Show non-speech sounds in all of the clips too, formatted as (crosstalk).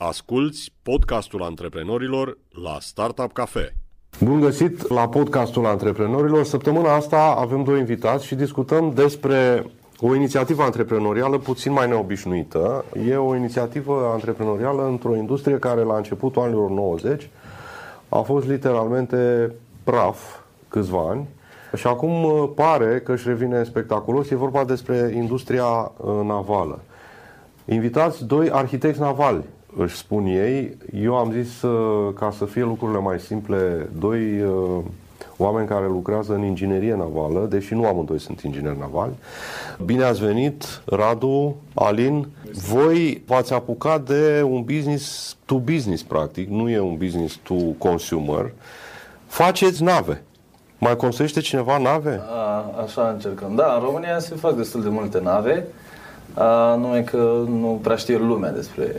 Asculți podcastul antreprenorilor la Startup Cafe. Bun găsit la podcastul antreprenorilor. Săptămâna asta avem doi invitați și discutăm despre o inițiativă antreprenorială puțin mai neobișnuită. E o inițiativă antreprenorială într-o industrie care la începutul anilor 90 a fost literalmente praf câțiva ani și acum uh, pare că își revine spectaculos. E vorba despre industria uh, navală. Invitați doi arhitecți navali, își spun ei. Eu am zis, uh, ca să fie lucrurile mai simple, doi oameni care lucrează în inginerie navală, deși nu amândoi sunt ingineri navali. Bine ați venit, Radu, Alin. Voi v-ați apucat de un business to business, practic, nu e un business to consumer. Faceți nave. Mai construiește cineva nave? A, așa încercăm. Da, în România se fac destul de multe nave, a, numai că nu prea știe lumea despre,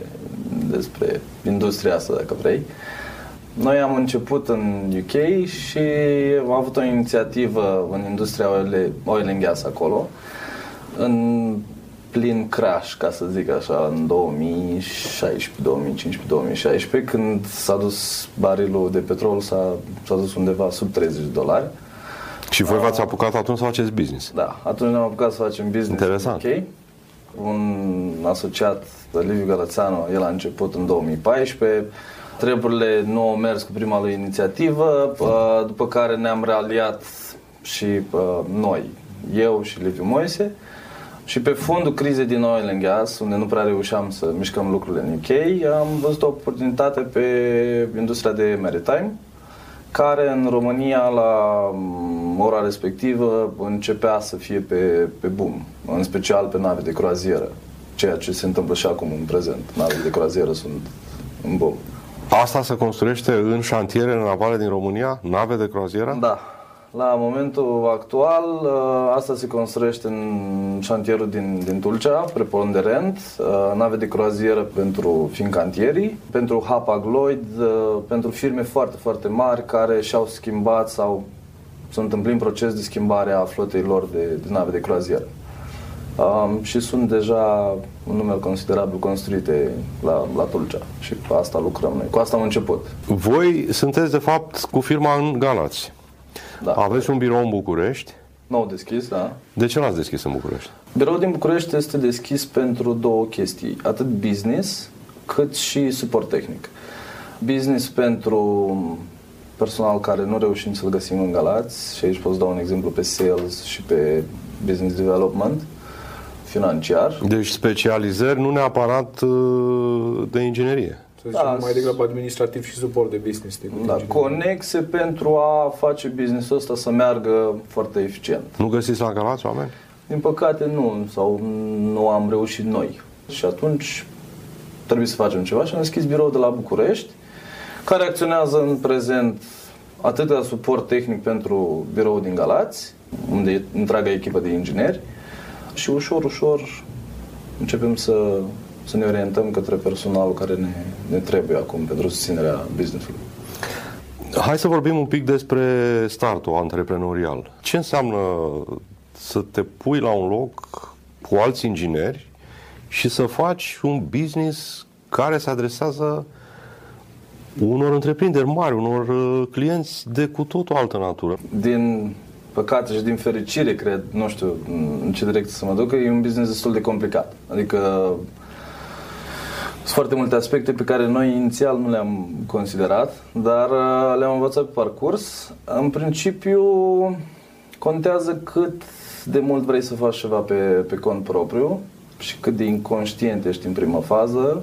despre industria asta, dacă vrei. Noi am început în UK și am avut o inițiativă în industria oil, oil and gas acolo, în plin crash, ca să zic așa, în 2016, 2015, 2016, când s-a dus barilul de petrol, s-a, s-a dus undeva sub 30 de dolari. Și voi v-ați apucat atunci să faceți business? Da, atunci ne-am apucat să facem business Interesant. în UK. Un asociat, Liviu Gălățeanu, el a început în 2014, treburile nu au mers cu prima lui inițiativă, uh, după care ne-am realiat și uh, noi, eu și Liviu Moise, și pe fondul crizei din oil and gas, unde nu prea reușeam să mișcăm lucrurile în UK, am văzut o oportunitate pe industria de maritime, care în România la mm, ora respectivă începea să fie pe, pe boom, în special pe nave de croazieră, ceea ce se întâmplă și acum în prezent. Navele de croazieră sunt în boom. Asta se construiește în șantiere navale din România? Nave de croazieră? Da. La momentul actual, ă, asta se construiește în șantierul din, din Tulcea, preponderent, ă, nave de croazieră pentru fincantierii, pentru Hapag-Lloyd, ă, pentru firme foarte, foarte mari care și-au schimbat sau sunt în plin proces de schimbare a flotei lor de, de nave de croazieră. Um, și sunt deja un număr considerabil construite la, la Tulcea și cu asta lucrăm noi. Cu asta am început. Voi sunteți, de fapt, cu firma în Galați. Da. Aveți un birou în București. Nou deschis, da. De ce l-ați deschis în București? Biroul din București este deschis pentru două chestii, atât business cât și suport tehnic. Business pentru personal care nu reușim să-l găsim în Galați și aici pot să dau un exemplu pe sales și pe business development financiar. Deci specializări nu neapărat uh, de inginerie. Să zicem, Da, mai degrabă administrativ și suport de business. decât Da, inginer. conexe pentru a face businessul ăsta să meargă foarte eficient. Nu găsiți la Galați oameni? Din păcate nu, sau nu am reușit noi. Și atunci trebuie să facem ceva și am deschis birou de la București, care acționează în prezent atât la suport tehnic pentru birou din Galați, unde e întreaga echipă de ingineri, și ușor, ușor începem să, să ne orientăm către personalul care ne, ne trebuie acum pentru susținerea business-ului. Hai să vorbim un pic despre startul antreprenorial. Ce înseamnă să te pui la un loc cu alți ingineri și să faci un business care se adresează unor întreprinderi mari, unor uh, clienți de cu totul altă natură. din păcate și din fericire, cred, nu știu în ce direcție să mă duc, e un business destul de complicat. Adică sunt foarte multe aspecte pe care noi inițial nu le-am considerat, dar uh, le-am învățat pe parcurs. În principiu, contează cât de mult vrei să faci ceva pe, pe cont propriu și cât de inconștient ești în prima fază,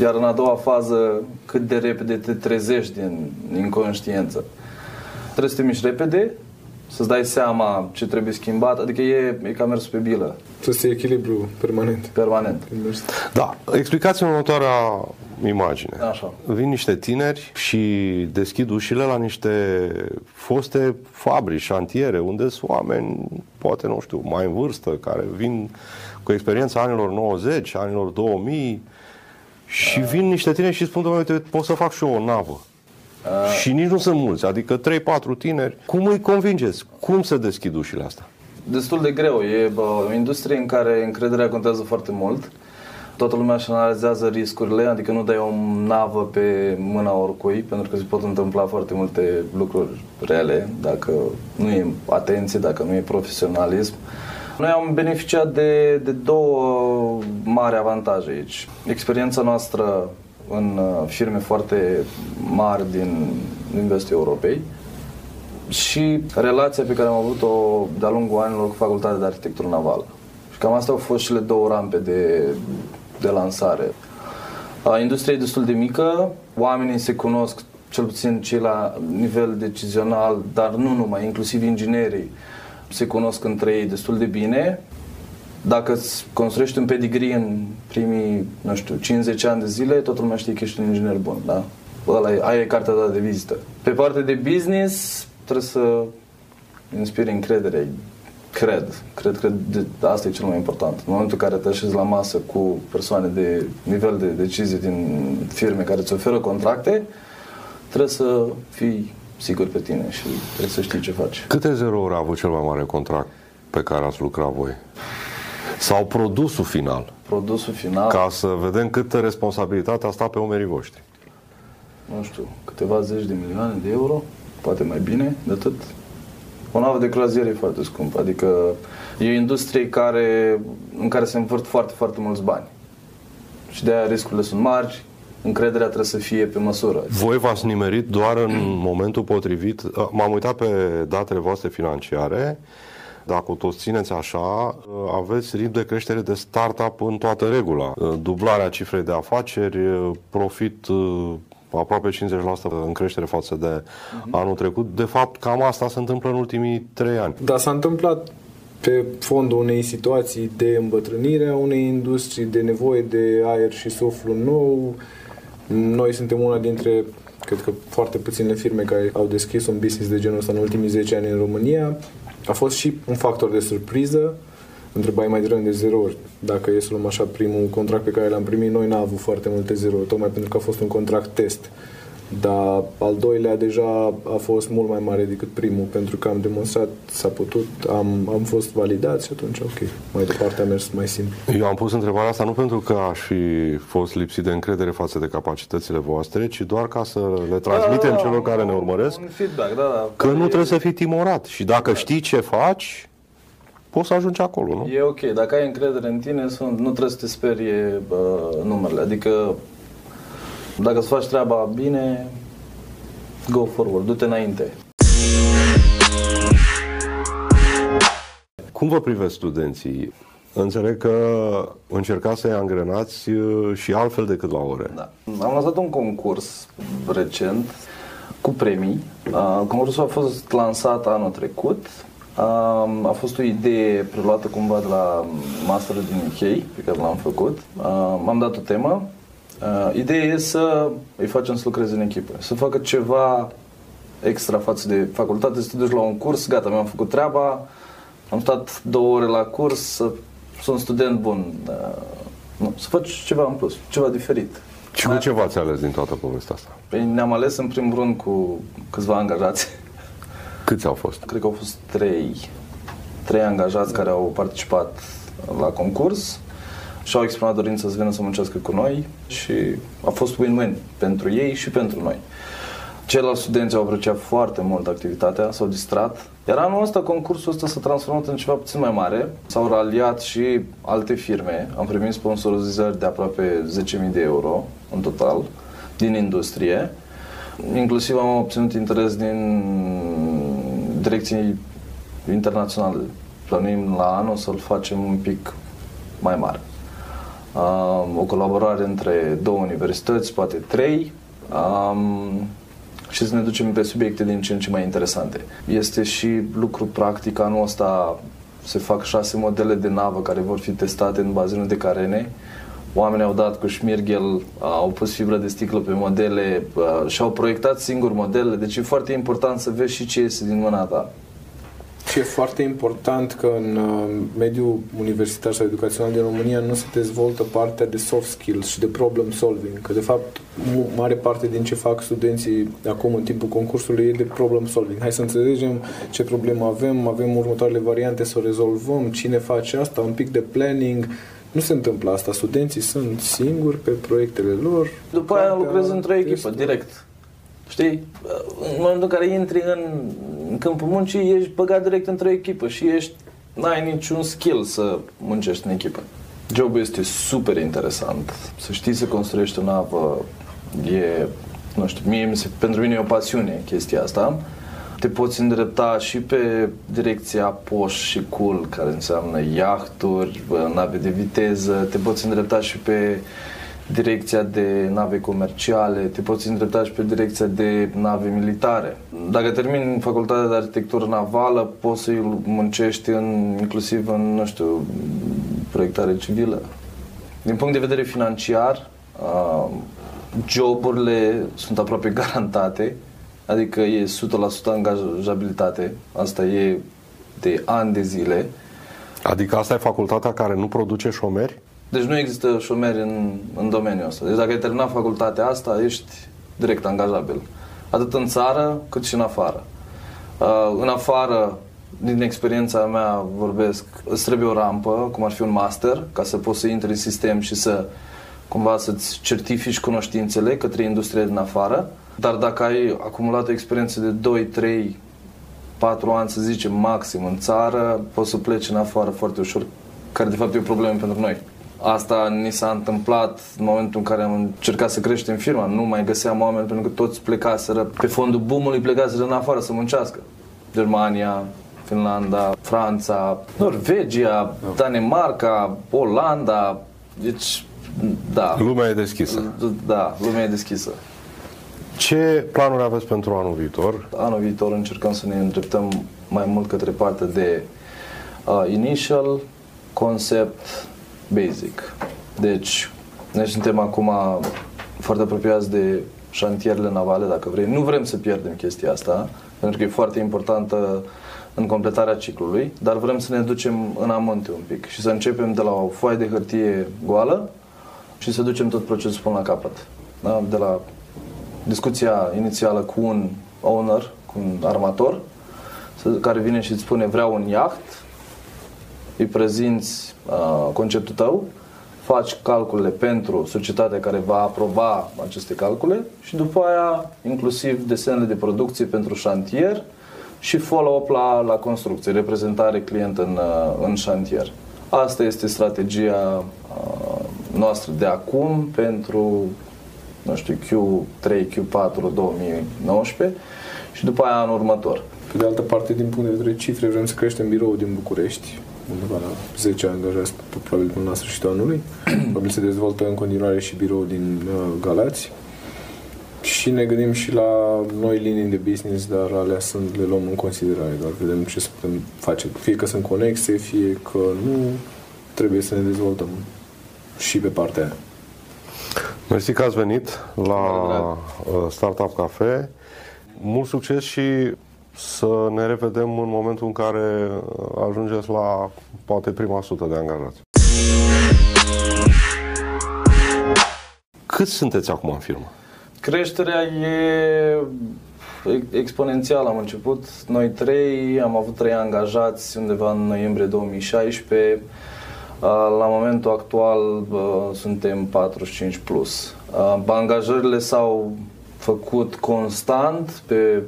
iar în a doua fază cât de repede te trezești din inconștiență. Trebuie să te miști repede, să-ți dai seama ce trebuie schimbat, adică e, e ca mersul pe bilă, Să se echilibru permanent. permanent. în mers. Da, explicați-mi următoarea imagine. Așa. Vin niște tineri și deschid ușile la niște foste fabrici, șantiere, unde sunt oameni, poate, nu știu, mai în vârstă, care vin cu experiența anilor 90, anilor 2000 și vin niște tineri și spun, domnule, uite, pot să fac și eu o navă. Și nici nu sunt mulți, adică 3-4 tineri. Cum îi convingeți? Cum se deschid ușile astea? Destul de greu, e bă, o industrie în care încrederea contează foarte mult. toată lumea își analizează riscurile, adică nu dai o navă pe mâna oricui, pentru că se pot întâmpla foarte multe lucruri rele dacă nu e atenție, dacă nu e profesionalism. Noi am beneficiat de, de două mari avantaje aici. Experiența noastră în uh, firme foarte mari din, din vestul Europei și relația pe care am avut-o de-a lungul anilor cu Facultatea de Arhitectură Navală. Și cam astea au fost și le două rampe de, de lansare. Industria e destul de mică, oamenii se cunosc, cel puțin cei la nivel decizional, dar nu numai, inclusiv inginerii, se cunosc între ei destul de bine. Dacă îți construiești un pedigree în primii, nu știu, 50 ani de zile, toată lumea știe că ești un inginer bun, da? Ăla e, aia e cartea ta de vizită. Pe partea de business, trebuie să inspiri încredere. Cred. Cred că de, asta e cel mai important. În momentul în care te așezi la masă cu persoane de nivel de decizie din firme care îți oferă contracte, trebuie să fii sigur pe tine și trebuie să știi ce faci. Câte zerouri a avut cel mai mare contract pe care ați lucrat voi? Sau produsul final? Produsul final? Ca să vedem câtă responsabilitate a stat pe umerii voștri. Nu știu, câteva zeci de milioane de euro, poate mai bine de atât. O navă de croazieră e foarte scumpă, adică e o industrie care, în care se învârt foarte, foarte mulți bani. Și de aia riscurile sunt mari, încrederea trebuie să fie pe măsură. Voi v-ați nimerit doar în (clears throat) momentul potrivit. M-am uitat pe datele voastre financiare. Dacă o tot țineți așa, aveți ritm de creștere de startup în toată regula. Dublarea cifrei de afaceri, profit aproape 50% în creștere față de uh-huh. anul trecut. De fapt, cam asta se întâmplă în ultimii trei ani. Da, s-a întâmplat pe fondul unei situații de îmbătrânire a unei industrii, de nevoie de aer și suflu nou. Noi suntem una dintre, cred că foarte puține firme care au deschis un business de genul ăsta în ultimii 10 ani în România. A fost și un factor de surpriză, întrebai mai devreme de zerouri. Dacă e să luăm așa primul contract pe care l-am primit, noi n-am avut foarte multe zerouri, tocmai pentru că a fost un contract test. Dar al doilea deja a fost mult mai mare decât primul, pentru că am demonstrat, s-a putut, am, am fost validat și atunci, ok, mai departe a mers mai simplu. Eu am pus întrebarea asta nu pentru că aș fi fost lipsit de încredere față de capacitățile voastre, ci doar ca să le transmitem da, da, celor care ne urmăresc un feedback, da, da, că nu trebuie să fii timorat și dacă știi ce faci, poți să ajungi acolo, nu? E ok, dacă ai încredere în tine, nu trebuie să te sperie uh, numerele. Adică, dacă îți faci treaba bine, go forward, du-te înainte. Cum vă privesc studenții? Înțeleg că încercați să-i angrenați și altfel decât la ore. Da. Am lansat un concurs recent cu premii. Concursul a fost lansat anul trecut a fost o idee preluată cumva de la masterul din UK, pe care l-am făcut. M-am dat o temă. Ideea e să îi facem să lucreze în echipă, să facă ceva extra față de facultate, să te duci la un curs, gata, mi-am făcut treaba, am stat două ore la curs, sunt student bun. Nu, să faci ceva în plus, ceva diferit. Și cu ce v-ați ales din toată povestea asta? Păi ne-am ales în primul rând cu câțiva angajați Câți au fost? Cred că au fost trei, trei angajați care au participat la concurs și au exprimat dorința să vină să muncească cu noi și a fost win-win pentru ei și pentru noi. Ceilalți studenți au apreciat foarte mult activitatea, s-au distrat. Iar anul ăsta, concursul ăsta s-a transformat în ceva puțin mai mare. S-au raliat și alte firme. Am primit sponsorizări de aproape 10.000 de euro în total din industrie. Inclusiv am obținut interes din direcții internaționale. Plănuim la anul să-l facem un pic mai mare. Um, o colaborare între două universități, poate trei, um, și să ne ducem pe subiecte din ce în ce mai interesante. Este și lucru practic, anul ăsta se fac șase modele de navă care vor fi testate în bazinul de Carene. Oamenii au dat cu șmirghel, au pus fibră de sticlă pe modele și-au proiectat singur modelele, deci e foarte important să vezi și ce iese din mâna ta. Și e foarte important că în uh, mediul universitar sau educațional din România nu se dezvoltă partea de soft skills și de problem solving. Că, de fapt, mare parte din ce fac studenții acum în timpul concursului e de problem solving. Hai să înțelegem ce problemă avem, avem următoarele variante să o rezolvăm, cine face asta, un pic de planning, Nu se întâmplă asta. Studenții sunt singuri pe proiectele lor. După aia Partea lucrezi într-o echipă, restul- direct. Știi? În momentul în care intri în, în câmpul muncii, ești băgat direct într-o echipă și ești, n-ai niciun skill să muncești în echipă. Jobul este super interesant. Să știi să construiești o navă e, nu știu, mie, mi se, pentru mine e o pasiune chestia asta. Te poți îndrepta și pe direcția poș și cool, care înseamnă iahturi, bă, nave de viteză, te poți îndrepta și pe direcția de nave comerciale, te poți îndrepta și pe direcția de nave militare. Dacă termini facultatea de arhitectură navală, poți să muncești în, inclusiv în, nu știu, proiectare civilă. Din punct de vedere financiar, uh, joburile sunt aproape (laughs) garantate, adică e 100% angajabilitate, asta e de ani de zile. Adică asta e facultatea care nu produce șomeri? Deci nu există șomeri în, în domeniul ăsta. Deci dacă ai terminat facultatea asta, ești direct angajabil. Atât în țară, cât și în afară. Uh, în afară, din experiența mea vorbesc, îți trebuie o rampă, cum ar fi un master, ca să poți să intri în sistem și să cumva să-ți certifici cunoștințele către industria din afară. Dar dacă ai acumulat o experiență de 2, 3, 4 ani, să zicem, maxim în țară, poți să pleci în afară foarte ușor, care de fapt e o problemă pentru noi. Asta ni s-a întâmplat în momentul în care am încercat să creștem firma. Nu mai găseam oameni pentru că toți plecaseră pe fondul boomului, plecaseră în afară să muncească. Germania, Finlanda, Franța, Norvegia, Danemarca, Olanda. Deci, da. Lumea e deschisă. Da, lumea e deschisă. Ce planuri aveți pentru anul viitor? Anul viitor încercăm să ne îndreptăm mai mult către partea de uh, initial, concept, basic. Deci, noi suntem acum foarte apropiați de șantierele navale, dacă vrei. Nu vrem să pierdem chestia asta, pentru că e foarte importantă în completarea ciclului, dar vrem să ne ducem în amonte un pic și să începem de la o foaie de hârtie goală și să ducem tot procesul până la capăt. Da? De la discuția inițială cu un owner, cu un armator, să- care vine și îți spune vreau un iaht, îi prezinți uh, conceptul tău, faci calculele pentru societatea care va aproba aceste calcule și după aia inclusiv desenele de producție pentru șantier și follow-up la, la construcție, reprezentare client în, uh, în șantier. Asta este strategia uh, noastră de acum pentru nu știu, Q3, Q4 2019 și după aia anul următor. Pe de altă parte, din punct de vedere cifre, vrem să creștem biroul din București, undeva la 10 angajați, probabil până la sfârșitul anului. (clears throat) probabil se dezvoltă în continuare și biroul din uh, Galați. Și ne gândim și la noi linii de business, dar alea sunt, le luăm în considerare, doar vedem ce să putem face. Fie că sunt conexe, fie că nu, trebuie să ne dezvoltăm și pe partea aia. Mersi că ați venit la drag. uh, Startup Cafe. Mult succes și să ne revedem în momentul în care uh, ajungeți la poate prima sută de angajați. Cât sunteți acum în firmă? Creșterea e exponențială. Am început noi trei, am avut trei angajați undeva în noiembrie 2016. La momentul actual suntem 45 plus. Angajările s-au făcut constant pe,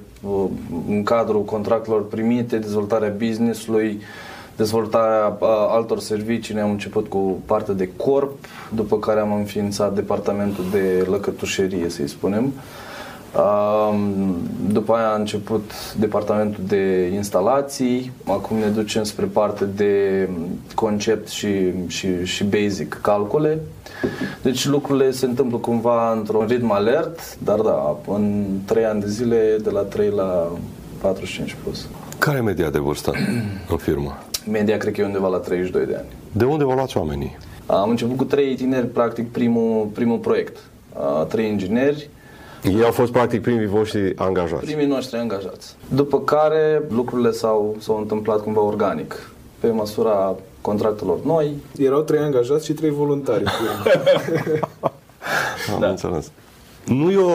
în cadrul contractelor primite, dezvoltarea business-ului, dezvoltarea uh, altor servicii. Ne-am început cu partea de corp, după care am înființat departamentul de lăcătușerie, să-i spunem. Uh, după aia a început departamentul de instalații, acum ne ducem spre partea de concept și, și, și basic calcule. Deci lucrurile se întâmplă cumva într-un ritm alert, dar da, în 3 ani de zile, de la 3 la 45 plus. Care e media de vârstă (clears throat) în firmă? Media cred că e undeva la 32 de ani. De unde vă luați oamenii? Am început cu trei tineri, practic, primul, primul proiect. A, Trei ingineri, Ei au fost practic primii voștri angajați. primii noștri angajați. După care lucrurile s-au, s-au întâmplat cumva organic, pe măsura contractelor noi. Erau trei angajați și trei voluntari în (laughs) firmă. Am da. înțeles. Nu e o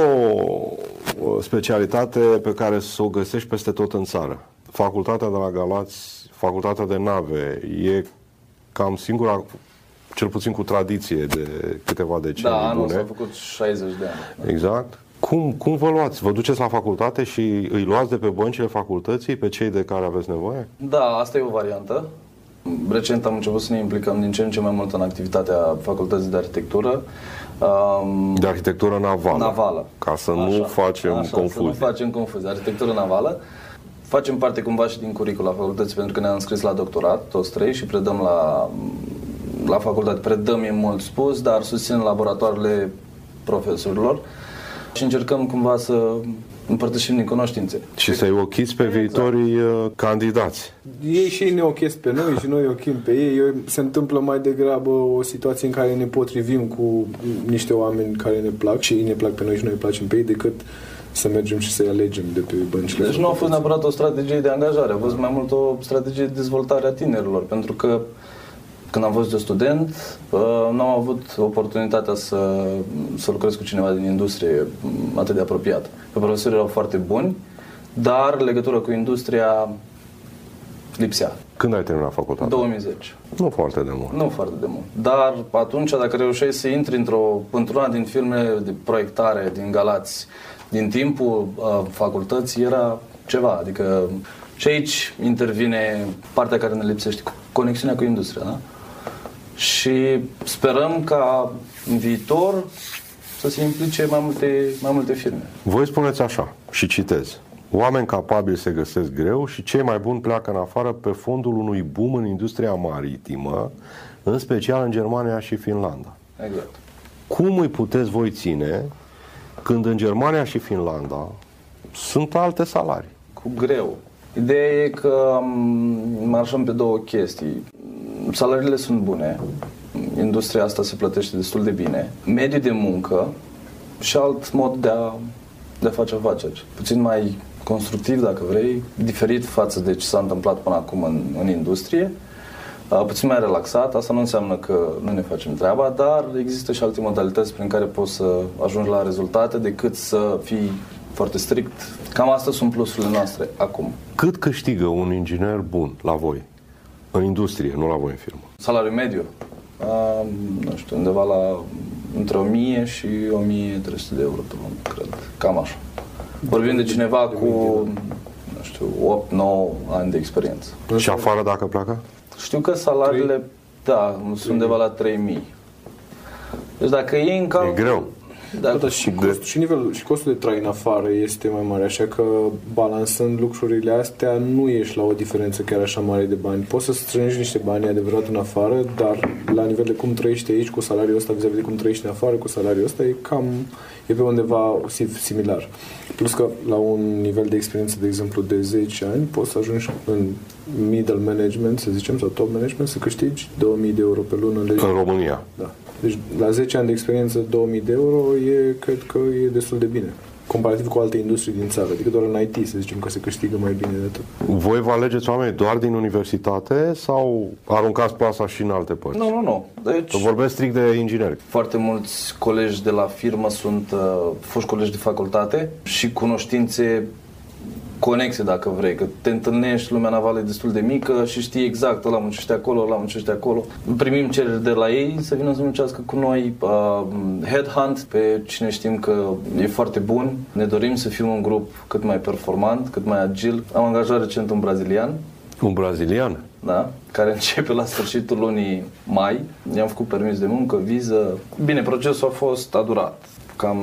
o specialitate pe care să o găsești peste tot în țară. Facultatea de la Galați, facultatea de nave, e cam singura cel puțin cu tradiție de câteva decenii Da, anul bune. s-a făcut 60 de ani. Exact. Cum, cum vă luați? Vă duceți la facultate și îi luați de pe băncile facultății pe cei de care aveți nevoie? Da, asta e o variantă. Recent am început să ne implicăm din ce în ce mai mult în activitatea facultății de arhitectură. Um, De arhitectură navală. navală. Ca să nu facem așa, confuzii. Să nu facem confuzii. Arhitectură navală. Facem parte cumva și din curicul la facultății pentru că ne-am înscris la doctorat, toți trei, și predăm la, la facultate. Predăm e mult spus, dar susțin laboratoarele profesorilor și încercăm cumva să împărtășim din cunoștințe. Și să-i ochiți pe Exact. viitorii uh, candidați. Ei și ei ne ochesc pe noi și noi ochim pe ei. Eu, se întâmplă mai degrabă o situație în care ne potrivim cu niște oameni care ne plac și ei ne plac pe noi și noi îi placem pe ei decât să mergem și să-i alegem de pe băncile. Deci nu a fost neapărat o strategie de angajare, a fost mai mult o strategie de dezvoltare a tinerilor, pentru că când am fost de student, uh, nu am avut oportunitatea să, să lucrez cu cineva din industrie m, atât de apropiat. Că profesorii erau foarte buni, dar legătura cu industria lipsea. Când ai terminat facultatea? 2010. Nu foarte de mult. Nu foarte de mult. Dar atunci, dacă reușeai să intri într-o, într-una din filmele de proiectare din Galați, din timpul uh, facultății, era ceva. Adică și aici intervine partea care ne lipsește, conexiunea cu industria. Da? Și sperăm ca în viitor să se implice mai multe, mai multe firme. Voi spuneți așa, și citez. Oameni capabili se găsesc greu și cei mai buni pleacă în afară pe fondul unui boom în industria maritimă, în special în Germania și Finlanda. Exact. Cum îi puteți voi ține când în Germania și Finlanda sunt alte salarii? Cu greu. Ideea e că m, marșăm pe două chestii. Salariile sunt bune, industria asta se plătește destul de bine, mediul de muncă și alt mod de a, de a face afaceri. Puțin mai constructiv, dacă vrei, diferit față de ce s-a întâmplat până acum în, în industrie, Uh, puțin mai relaxat. Asta nu înseamnă că nu ne facem treaba, dar există și alte modalități prin care poți să ajungi la rezultate decât să fii foarte strict. Cam astea sunt plusurile noastre acum. Cât câștigă un inginer bun la voi? În industrie, nu la voi în firmă. Salariul mediu, uh, nu știu, undeva la între 1000 și 1300 de euro pe lună, cred. Cam așa. Vorbim de cineva cu, nu știu, 8-9 ani de experiență. Și afară dacă pleacă? Știu că salariile, da, sunt undeva la 3000. Deci dacă e în cal... E greu. Da, Dacă, dar și, cost, și, nivelul, și costul de trai în afară este mai mare, așa că balansând lucrurile astea nu ești la o diferență chiar așa mare de bani. Poți să strângi niște bani e adevărat în afară, dar la nivel de cum trăiești aici cu salariul ăsta vis-a-vis de cum trăiești în afară cu salariul ăsta e cam e pe undeva sim- similar. Plus că la un nivel de experiență, de exemplu, de 10 ani, poți să ajungi în middle management, să zicem, sau top management, să câștigi 2000 de euro pe lună. Deci, În România. da. Deci la 10 ani de experiență, 2000 de euro, e, cred că e destul de bine. Comparativ cu alte industrii din țară. Adică doar în IT, să zicem, că se câștigă mai bine de atât. Voi vă alegeți oameni doar din universitate sau aruncați plasa și în alte părți? nu, nu, nu. Deci, Să vorbesc strict de ingineri. Foarte mulți colegi de la firmă sunt uh, foști colegi de facultate și cunoștințe conexe, dacă vrei, că te întâlnești, lumea navală e destul de mică și știi exact, ăla muncește acolo, ăla muncește acolo. Primim cereri de la ei să vină să muncească cu noi, uh, headhunt pe cine știm că e foarte bun. Ne dorim să fim un grup cât mai performant, cât mai agil. Am angajat recent un brazilian, Un brazilian? da? care (laughs) începe la sfârșitul lunii mai. I-am făcut permis de muncă, viză. Bine, procesul a fost a durat cam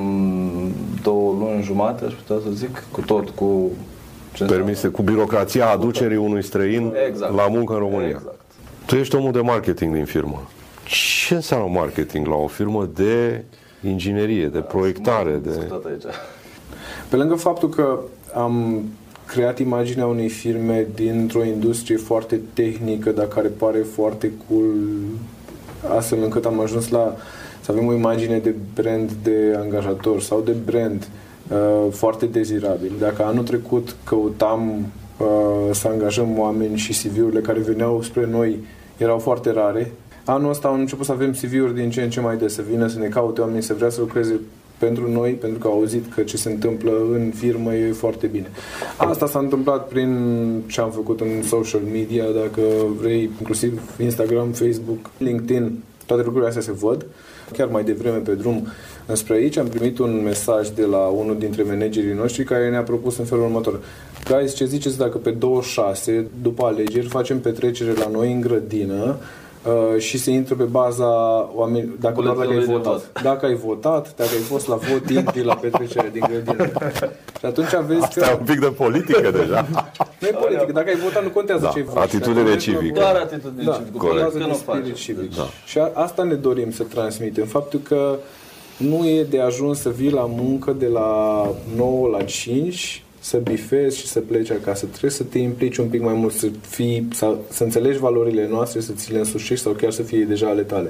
două luni jumate, aș putea să zic, cu tot, cu ce Permise cu birocrația aducerii unui străin Exact. la muncă în România. Exact. Tu ești omul de marketing din firmă. Ce înseamnă marketing la o firmă de inginerie, de proiectare, de... Discutat aici. Pe lângă faptul că am creat imaginea unei firme dintr-o industrie foarte tehnică, dar care pare foarte cool, astfel încât am ajuns la să avem o imagine de brand de angajator sau de brand uh, foarte dezirabil. Dacă anul trecut căutam uh, să angajăm oameni și CV-urile care veneau spre noi erau foarte rare, anul ăsta am început să avem CV-uri din ce în ce mai des, să vină să ne caute oameni, să vrea să lucreze pentru noi, pentru că au auzit că ce se întâmplă în firmă e foarte bine. Asta s-a întâmplat prin ce am făcut în social media, dacă vrei, inclusiv Instagram, Facebook, LinkedIn. toate lucrurile astea se văd. Chiar mai devreme pe drum înspre aici am primit un mesaj de la unul dintre managerii noștri care ne-a propus în felul următor. Guys, ce ziceți dacă pe 26, după alegeri, facem petrecere la noi în grădină uh, și se intră pe baza oameni, dacă doar dacă ai Buletinului de votat. Dacă ai votat, dacă ai fost la vot, intri la petrecerea din grădină. Și atunci vezi Asta e că un pic de politică deja. nu e politică. Dacă ai votat, nu contează Da, ce ai votat. atitudine Dacă civică. Doar atitudine da, civică. corect. contează Că de nu spirit faci. civic. Da. Și a, asta ne dorim să transmitem. Faptul că nu e de ajuns să vii la muncă de la 9 la 5 să bifezi și să pleci acasă. Trebuie să te implici un pic mai mult, să, fii, să, să înțelegi valorile noastre, să ți le însușești sau chiar să fie deja ale tale.